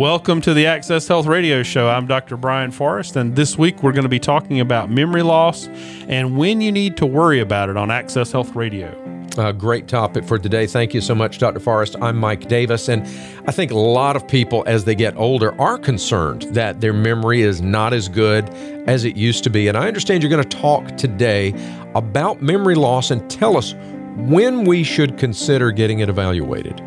Welcome to the Access Health Radio Show. I'm Dr. Brian Forrest, and this week we're going to be talking about memory loss and when you need to worry about it on Access Health Radio. Great topic for today. Thank you so much, Dr. Forrest. I'm Mike Davis, and I think a lot of people, as they get older, are concerned that their memory is not as good as it used to be. And I understand you're going to talk today about memory loss and tell us when we should consider getting it evaluated.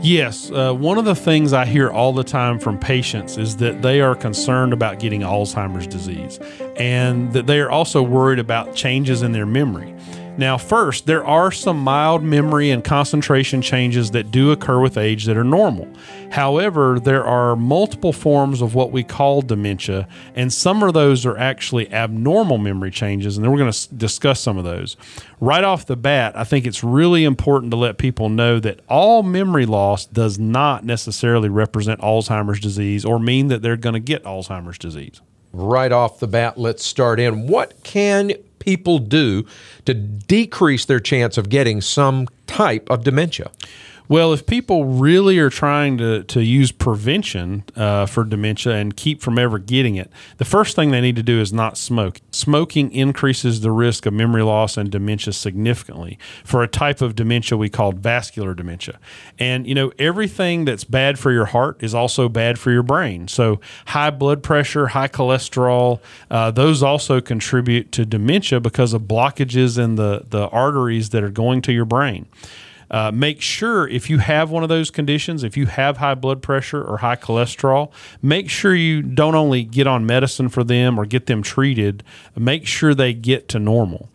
Yes, uh, one of the things I hear all the time from patients is that they are concerned about getting Alzheimer's disease and that they are also worried about changes in their memory. Now, first, there are some mild memory and concentration changes that do occur with age that are normal. However, there are multiple forms of what we call dementia, and some of those are actually abnormal memory changes, and then we're going to discuss some of those. Right off the bat, I think it's really important to let people know that all memory loss does not necessarily represent Alzheimer's disease or mean that they're going to get Alzheimer's disease. Right off the bat, let's start in. What can people do to decrease their chance of getting some type of dementia? Well, if people really are trying to, to use prevention uh, for dementia and keep from ever getting it, the first thing they need to do is not smoke. Smoking increases the risk of memory loss and dementia significantly for a type of dementia we call vascular dementia. And, you know, everything that's bad for your heart is also bad for your brain. So, high blood pressure, high cholesterol, uh, those also contribute to dementia because of blockages in the, the arteries that are going to your brain. Uh, make sure if you have one of those conditions, if you have high blood pressure or high cholesterol, make sure you don't only get on medicine for them or get them treated, make sure they get to normal.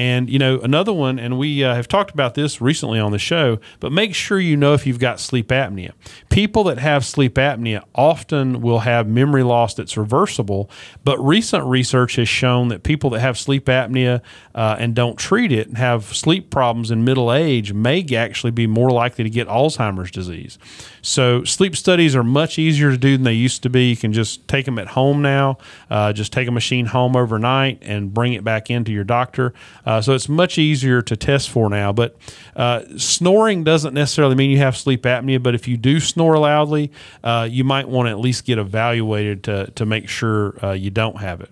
And, you know, another one, and we uh, have talked about this recently on the show, but make sure you know if you've got sleep apnea. People that have sleep apnea often will have memory loss that's reversible, but recent research has shown that people that have sleep apnea uh, and don't treat it and have sleep problems in middle age may actually be more likely to get Alzheimer's disease. So, sleep studies are much easier to do than they used to be. You can just take them at home now, uh, just take a machine home overnight and bring it back into your doctor. Uh, so it's much easier to test for now. But uh, snoring doesn't necessarily mean you have sleep apnea. But if you do snore loudly, uh, you might want to at least get evaluated to, to make sure uh, you don't have it.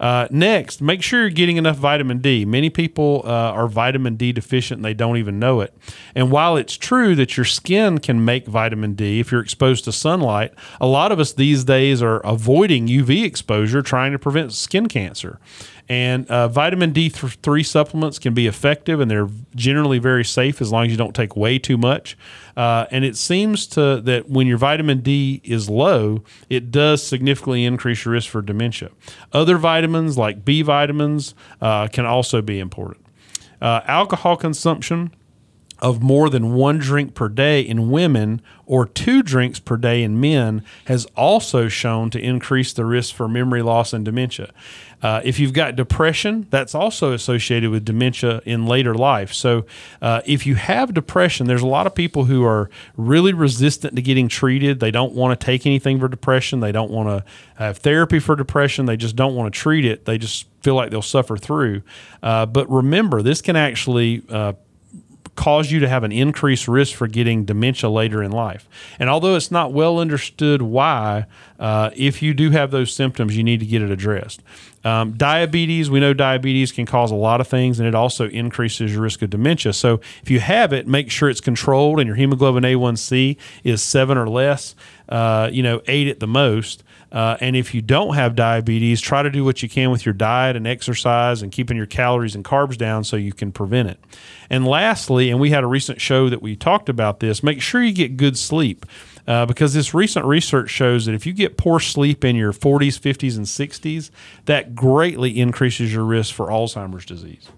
Uh, next, make sure you're getting enough vitamin D. Many people uh, are vitamin D deficient and they don't even know it. And while it's true that your skin can make vitamin D if you're exposed to sunlight, a lot of us these days are avoiding UV exposure trying to prevent skin cancer. And uh, vitamin D3 supplements can be effective and they're generally very safe as long as you don't take way too much. Uh, and it seems to that when your vitamin D is low, it does significantly increase your risk for dementia. Other vitamins like B vitamins uh, can also be important. Uh, alcohol consumption of more than one drink per day in women or two drinks per day in men has also shown to increase the risk for memory loss and dementia. Uh, if you've got depression, that's also associated with dementia in later life. So, uh, if you have depression, there's a lot of people who are really resistant to getting treated. They don't want to take anything for depression. They don't want to have therapy for depression. They just don't want to treat it. They just feel like they'll suffer through. Uh, but remember, this can actually uh, cause you to have an increased risk for getting dementia later in life. And although it's not well understood why, uh, if you do have those symptoms, you need to get it addressed. Um, diabetes, we know diabetes can cause a lot of things, and it also increases your risk of dementia. So if you have it, make sure it's controlled and your hemoglobin A1C is seven or less, uh, you know, eight at the most. Uh, and if you don't have diabetes, try to do what you can with your diet and exercise and keeping your calories and carbs down so you can prevent it. And lastly, and we had a recent show that we talked about this, make sure you get good sleep. Uh, because this recent research shows that if you get poor sleep in your 40s, 50s, and 60s, that greatly increases your risk for Alzheimer's disease.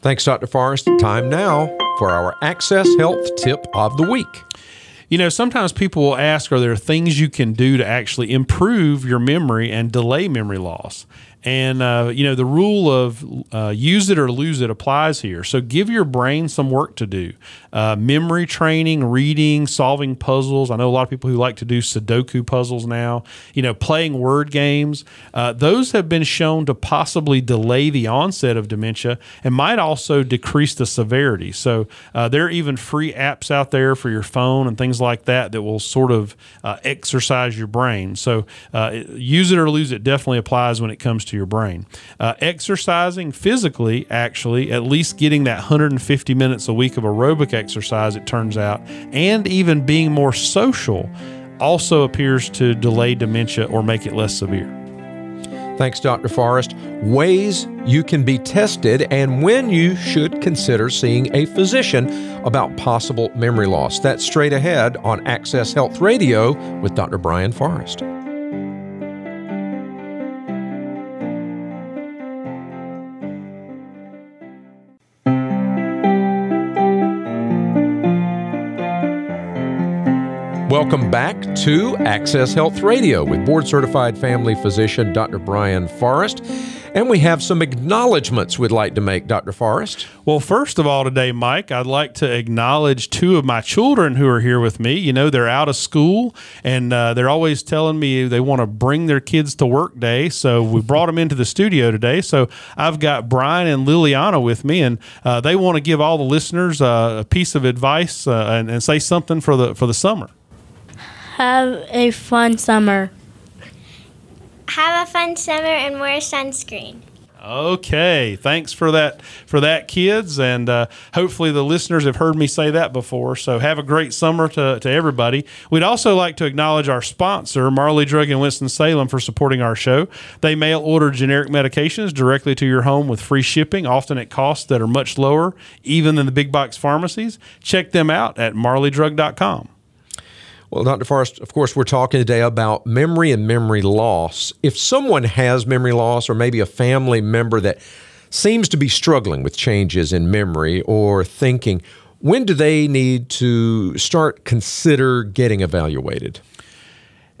Thanks, Dr. Forrest. Time now for our Access Health Tip of the Week. You know, sometimes people will ask, are there things you can do to actually improve your memory and delay memory loss? And, uh, you know, the rule of uh, use it or lose it applies here. So give your brain some work to do. Uh, memory training, reading, solving puzzles. I know a lot of people who like to do Sudoku puzzles now, you know, playing word games. Uh, those have been shown to possibly delay the onset of dementia and might also decrease the severity. So uh, there are even free apps out there for your phone and things like that that will sort of uh, exercise your brain. So use it or lose it definitely applies when it comes to to your brain. Uh, exercising physically, actually, at least getting that 150 minutes a week of aerobic exercise, it turns out, and even being more social also appears to delay dementia or make it less severe. Thanks, Dr. Forrest. Ways you can be tested and when you should consider seeing a physician about possible memory loss. That's straight ahead on Access Health Radio with Dr. Brian Forrest. Welcome back to Access Health Radio with board certified family physician Dr. Brian Forrest. And we have some acknowledgments we'd like to make, Dr. Forrest. Well, first of all, today, Mike, I'd like to acknowledge two of my children who are here with me. You know, they're out of school and uh, they're always telling me they want to bring their kids to work day. So we brought them into the studio today. So I've got Brian and Liliana with me, and uh, they want to give all the listeners uh, a piece of advice uh, and, and say something for the for the summer. Have a fun summer. Have a fun summer and wear sunscreen. Okay, thanks for that for that, kids, and uh, hopefully the listeners have heard me say that before. So have a great summer to, to everybody. We'd also like to acknowledge our sponsor, Marley Drug in Winston Salem, for supporting our show. They mail order generic medications directly to your home with free shipping, often at costs that are much lower even than the big box pharmacies. Check them out at marleydrug.com. Well, Dr. Forrest, of course, we're talking today about memory and memory loss. If someone has memory loss, or maybe a family member that seems to be struggling with changes in memory or thinking, when do they need to start consider getting evaluated?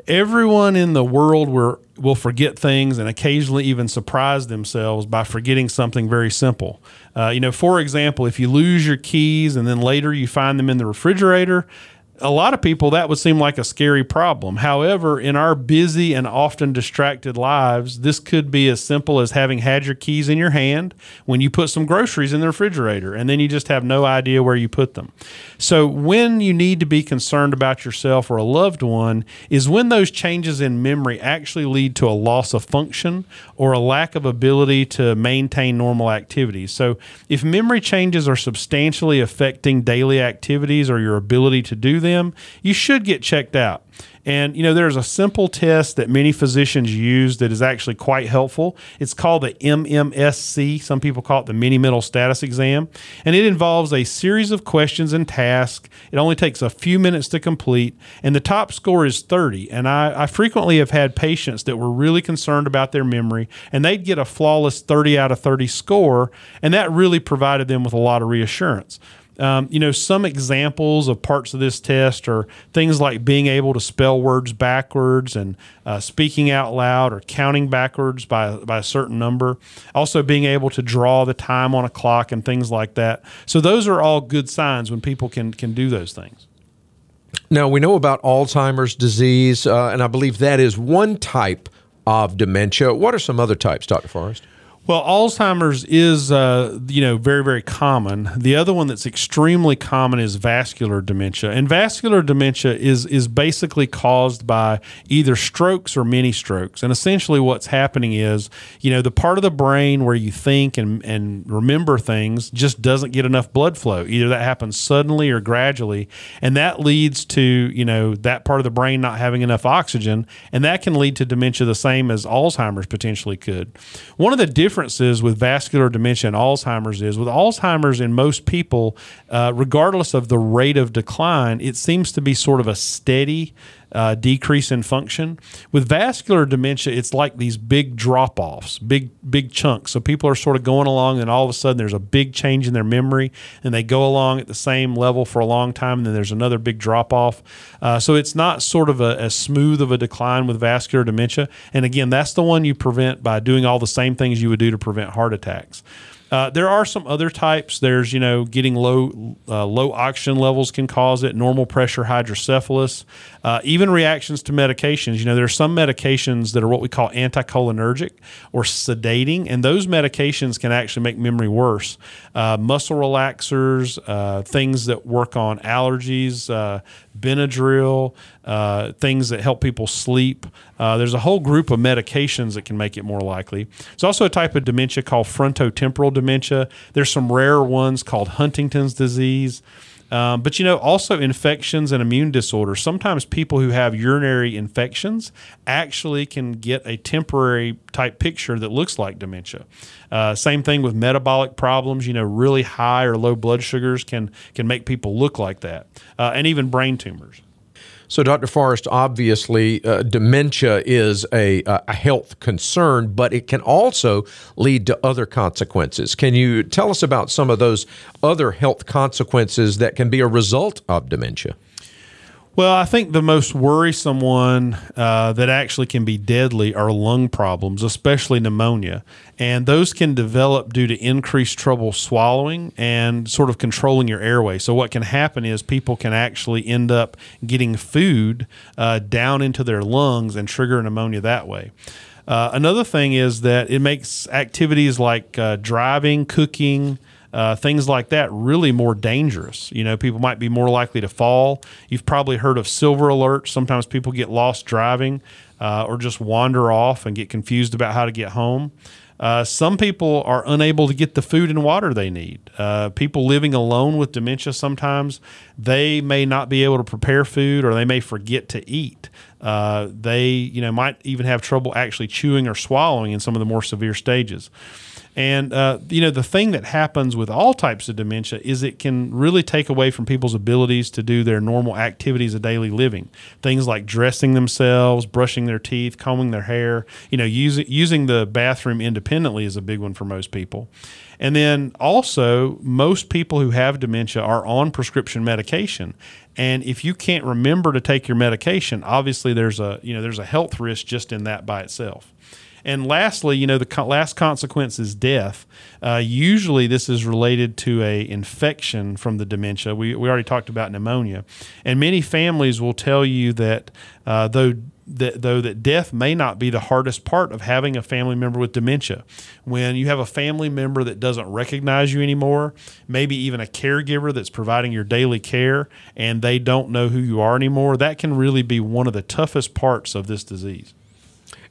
Everyone in the world will, will forget things and occasionally even surprise themselves by forgetting something very simple. Uh, you know, for example, if you lose your keys and then later you find them in the refrigerator, a lot of people that would seem like a scary problem. However, in our busy and often distracted lives, this could be as simple as having had your keys in your hand when you put some groceries in the refrigerator and then you just have no idea where you put them. So, when you need to be concerned about yourself or a loved one is when those changes in memory actually lead to a loss of function or a lack of ability to maintain normal activities. So, if memory changes are substantially affecting daily activities or your ability to do them, them, you should get checked out. And, you know, there's a simple test that many physicians use that is actually quite helpful. It's called the MMSE. Some people call it the mini mental status exam. And it involves a series of questions and tasks. It only takes a few minutes to complete. And the top score is 30. And I, I frequently have had patients that were really concerned about their memory and they'd get a flawless 30 out of 30 score. And that really provided them with a lot of reassurance. Um, you know, some examples of parts of this test are things like being able to spell words backwards and uh, speaking out loud or counting backwards by, by a certain number. Also, being able to draw the time on a clock and things like that. So, those are all good signs when people can, can do those things. Now, we know about Alzheimer's disease, uh, and I believe that is one type of dementia. What are some other types, Dr. Forrest? Well, Alzheimer's is, uh, you know, very, very common. The other one that's extremely common is vascular dementia, and vascular dementia is is basically caused by either strokes or mini strokes. And essentially, what's happening is, you know, the part of the brain where you think and and remember things just doesn't get enough blood flow. Either that happens suddenly or gradually, and that leads to you know that part of the brain not having enough oxygen, and that can lead to dementia the same as Alzheimer's potentially could. One of the differences with vascular dementia and Alzheimer's is with Alzheimer's in most people, uh, regardless of the rate of decline, it seems to be sort of a steady uh, decrease in function. With vascular dementia, it's like these big drop offs, big big chunks. So people are sort of going along, and all of a sudden there's a big change in their memory, and they go along at the same level for a long time, and then there's another big drop off. Uh, so it's not sort of a, as smooth of a decline with vascular dementia. And again, that's the one you prevent by doing all the same things you would do to prevent heart attacks. Uh, there are some other types. There's, you know, getting low uh, low oxygen levels can cause it. Normal pressure hydrocephalus, uh, even reactions to medications. You know, there are some medications that are what we call anticholinergic or sedating, and those medications can actually make memory worse. Uh, muscle relaxers, uh, things that work on allergies, uh, Benadryl, things that help people sleep. there's a whole group of medications that can make it more likely. There's also a type of dementia called frontotemporal dementia. There's some rare ones called Huntington's disease. Um, but you know, also infections and immune disorders. Sometimes people who have urinary infections actually can get a temporary type picture that looks like dementia. Uh, same thing with metabolic problems. You know, really high or low blood sugars can can make people look like that, uh, and even brain tumors. So, Dr. Forrest, obviously, uh, dementia is a, a health concern, but it can also lead to other consequences. Can you tell us about some of those other health consequences that can be a result of dementia? Well, I think the most worrisome one uh, that actually can be deadly are lung problems, especially pneumonia. And those can develop due to increased trouble swallowing and sort of controlling your airway. So, what can happen is people can actually end up getting food uh, down into their lungs and trigger pneumonia that way. Uh, another thing is that it makes activities like uh, driving, cooking, uh, things like that really more dangerous. You know, people might be more likely to fall. You've probably heard of silver alerts. Sometimes people get lost driving uh, or just wander off and get confused about how to get home. Uh, some people are unable to get the food and water they need. Uh, people living alone with dementia sometimes they may not be able to prepare food or they may forget to eat. Uh, they you know might even have trouble actually chewing or swallowing in some of the more severe stages. And uh, you know the thing that happens with all types of dementia is it can really take away from people's abilities to do their normal activities of daily living. Things like dressing themselves, brushing their teeth, combing their hair. You know, using using the bathroom independently is a big one for most people. And then also, most people who have dementia are on prescription medication. And if you can't remember to take your medication, obviously there's a you know there's a health risk just in that by itself. And lastly, you know, the co- last consequence is death. Uh, usually, this is related to a infection from the dementia. We, we already talked about pneumonia, and many families will tell you that uh, though that though that death may not be the hardest part of having a family member with dementia. When you have a family member that doesn't recognize you anymore, maybe even a caregiver that's providing your daily care and they don't know who you are anymore, that can really be one of the toughest parts of this disease.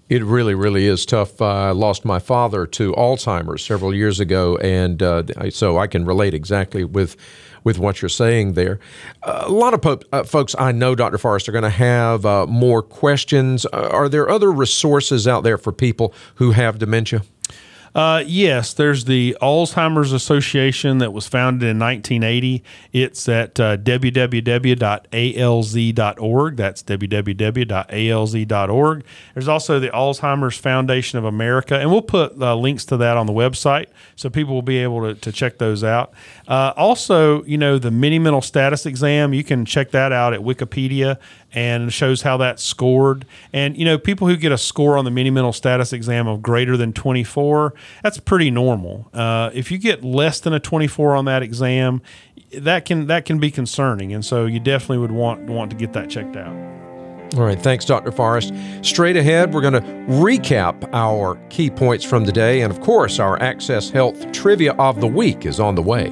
It really, really is tough. Uh, I lost my father to Alzheimer's several years ago, and uh, so I can relate exactly with with what you're saying there. A lot of po- uh, folks I know, Dr. Forrest, are going to have uh, more questions. Uh, are there other resources out there for people who have dementia? Uh, yes, there's the Alzheimer's Association that was founded in 1980. It's at uh, www.alz.org. That's www.alz.org. There's also the Alzheimer's Foundation of America, and we'll put uh, links to that on the website so people will be able to, to check those out. Uh, also, you know, the mini mental status exam, you can check that out at Wikipedia and shows how that's scored. And, you know, people who get a score on the mini mental status exam of greater than 24, that's pretty normal. Uh, if you get less than a 24 on that exam, that can that can be concerning, and so you definitely would want want to get that checked out. All right, thanks, Dr. Forrest. Straight ahead, we're going to recap our key points from today, and of course, our Access Health Trivia of the Week is on the way.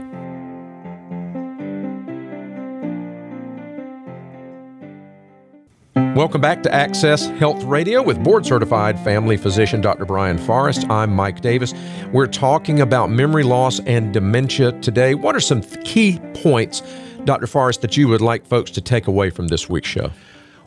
Welcome back to Access Health Radio with board certified family physician Dr. Brian Forrest. I'm Mike Davis. We're talking about memory loss and dementia today. What are some key points, Dr. Forrest, that you would like folks to take away from this week's show?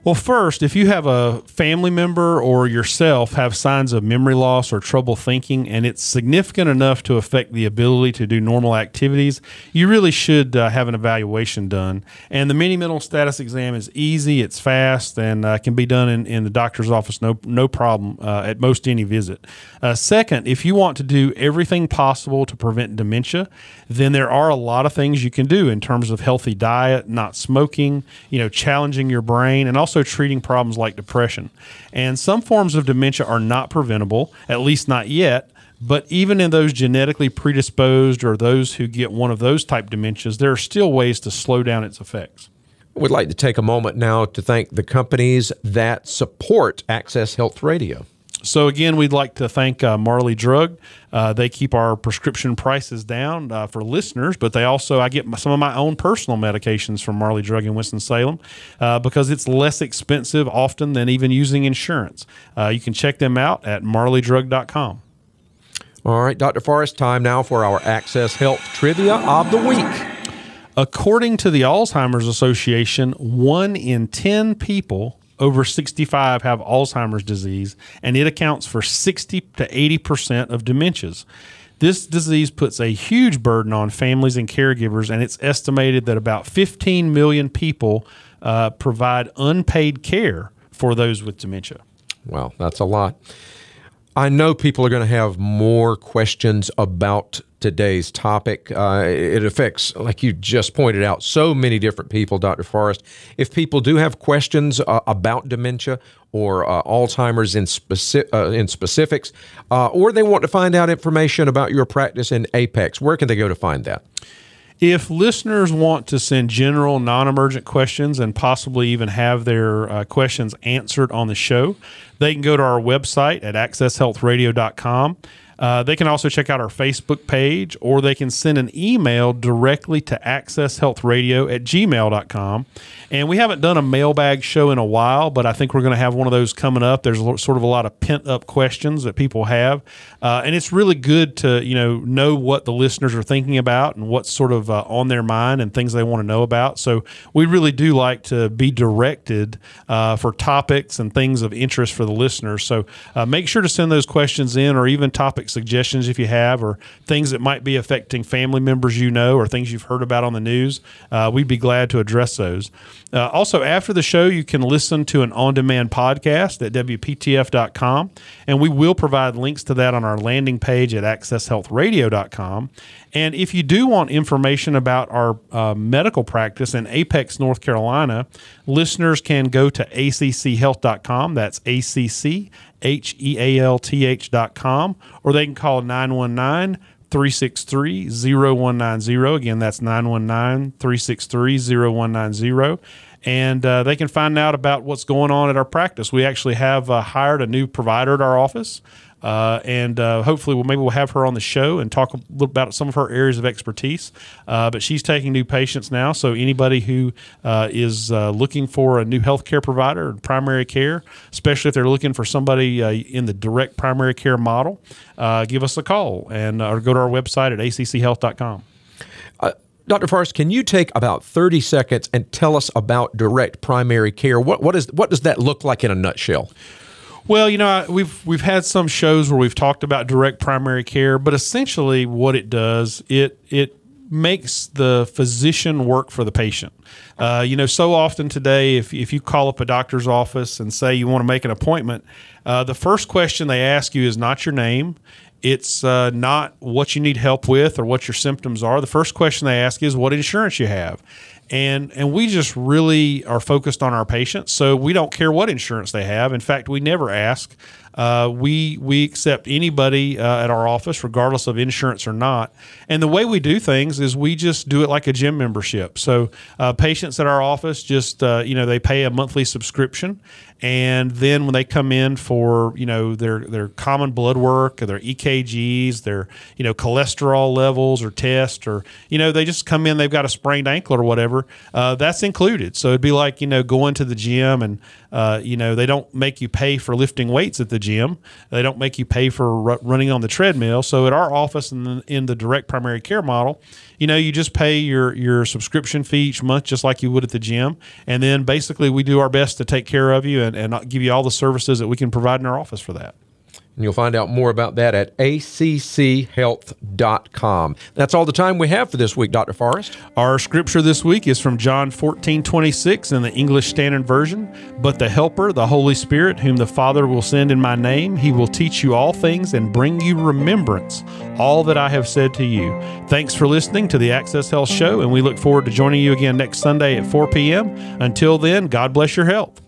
Well, first, if you have a family member or yourself have signs of memory loss or trouble thinking, and it's significant enough to affect the ability to do normal activities, you really should uh, have an evaluation done. And the mini mental status exam is easy, it's fast, and uh, can be done in, in the doctor's office, no, no problem uh, at most any visit. Uh, second, if you want to do everything possible to prevent dementia, then there are a lot of things you can do in terms of healthy diet, not smoking, you know, challenging your brain, and also treating problems like depression. And some forms of dementia are not preventable, at least not yet. But even in those genetically predisposed or those who get one of those type dementias, there are still ways to slow down its effects. We'd like to take a moment now to thank the companies that support Access Health Radio. So again, we'd like to thank uh, Marley Drug. Uh, they keep our prescription prices down uh, for listeners, but they also I get some of my own personal medications from Marley Drug in Winston Salem uh, because it's less expensive often than even using insurance. Uh, you can check them out at marleydrug.com. All right, Dr. Forrest, time now for our Access Health Trivia of the Week. According to the Alzheimer's Association, one in 10 people over 65 have Alzheimer's disease, and it accounts for 60 to 80% of dementias. This disease puts a huge burden on families and caregivers, and it's estimated that about 15 million people uh, provide unpaid care for those with dementia. Well, that's a lot. I know people are going to have more questions about today's topic. Uh, it affects, like you just pointed out, so many different people, Dr. Forrest. If people do have questions uh, about dementia or uh, Alzheimer's in, speci- uh, in specifics, uh, or they want to find out information about your practice in Apex, where can they go to find that? If listeners want to send general, non emergent questions and possibly even have their uh, questions answered on the show, they can go to our website at accesshealthradio.com. Uh, they can also check out our Facebook page or they can send an email directly to accesshealthradio at gmail.com. And we haven't done a mailbag show in a while, but I think we're going to have one of those coming up. There's sort of a lot of pent up questions that people have. Uh, and it's really good to, you know, know what the listeners are thinking about and what's sort of uh, on their mind and things they want to know about. So we really do like to be directed uh, for topics and things of interest for the listeners. So uh, make sure to send those questions in or even topic suggestions if you have, or things that might be affecting family members you know, or things you've heard about on the news. Uh, we'd be glad to address those. Uh, also, after the show, you can listen to an on demand podcast at WPTF.com, and we will provide links to that on our landing page at AccessHealthRadio.com. And if you do want information about our uh, medical practice in Apex, North Carolina, listeners can go to ACCHealth.com. That's ACC H A L T H or they can call 919 363 0190. Again, that's 919 363 0190. And uh, they can find out about what's going on at our practice. We actually have uh, hired a new provider at our office. Uh, and uh, hopefully, we'll, maybe we'll have her on the show and talk a little about some of her areas of expertise. Uh, but she's taking new patients now, so anybody who uh, is looking for a new healthcare provider, in primary care, especially if they're looking for somebody in the direct primary care model, give us a call and or go to our website at acchealth.com. Dr. Forrest, can you take about 30 seconds and tell us about direct primary care? What, what, is, what does that look like in a nutshell? Well, you know, we've we've had some shows where we've talked about direct primary care, but essentially what it does, it it makes the physician work for the patient. Uh, you know, so often today, if, if you call up a doctor's office and say you want to make an appointment, uh, the first question they ask you is not your name. It's uh, not what you need help with or what your symptoms are. The first question they ask is what insurance you have? And and we just really are focused on our patients so we don't care what insurance they have. In fact we never ask. Uh, we we accept anybody uh, at our office regardless of insurance or not. And the way we do things is we just do it like a gym membership. So uh, patients at our office just uh, you know they pay a monthly subscription and then when they come in for you know their their common blood work or their EKGs, their you know cholesterol levels or test, or you know they just come in they've got a sprained ankle or whatever, uh, that's included. So it'd be like you know going to the gym and uh, you know they don't make you pay for lifting weights at the gym. They don't make you pay for ru- running on the treadmill. So at our office in the, in the direct primary care model, you know, you just pay your your subscription fee each month, just like you would at the gym, and then basically we do our best to take care of you and, and give you all the services that we can provide in our office for that. And you'll find out more about that at acchealth.com. That's all the time we have for this week, Dr. Forrest. Our scripture this week is from John 14, 26 in the English Standard Version. But the Helper, the Holy Spirit, whom the Father will send in my name, he will teach you all things and bring you remembrance all that I have said to you. Thanks for listening to the Access Health Show, and we look forward to joining you again next Sunday at 4 p.m. Until then, God bless your health.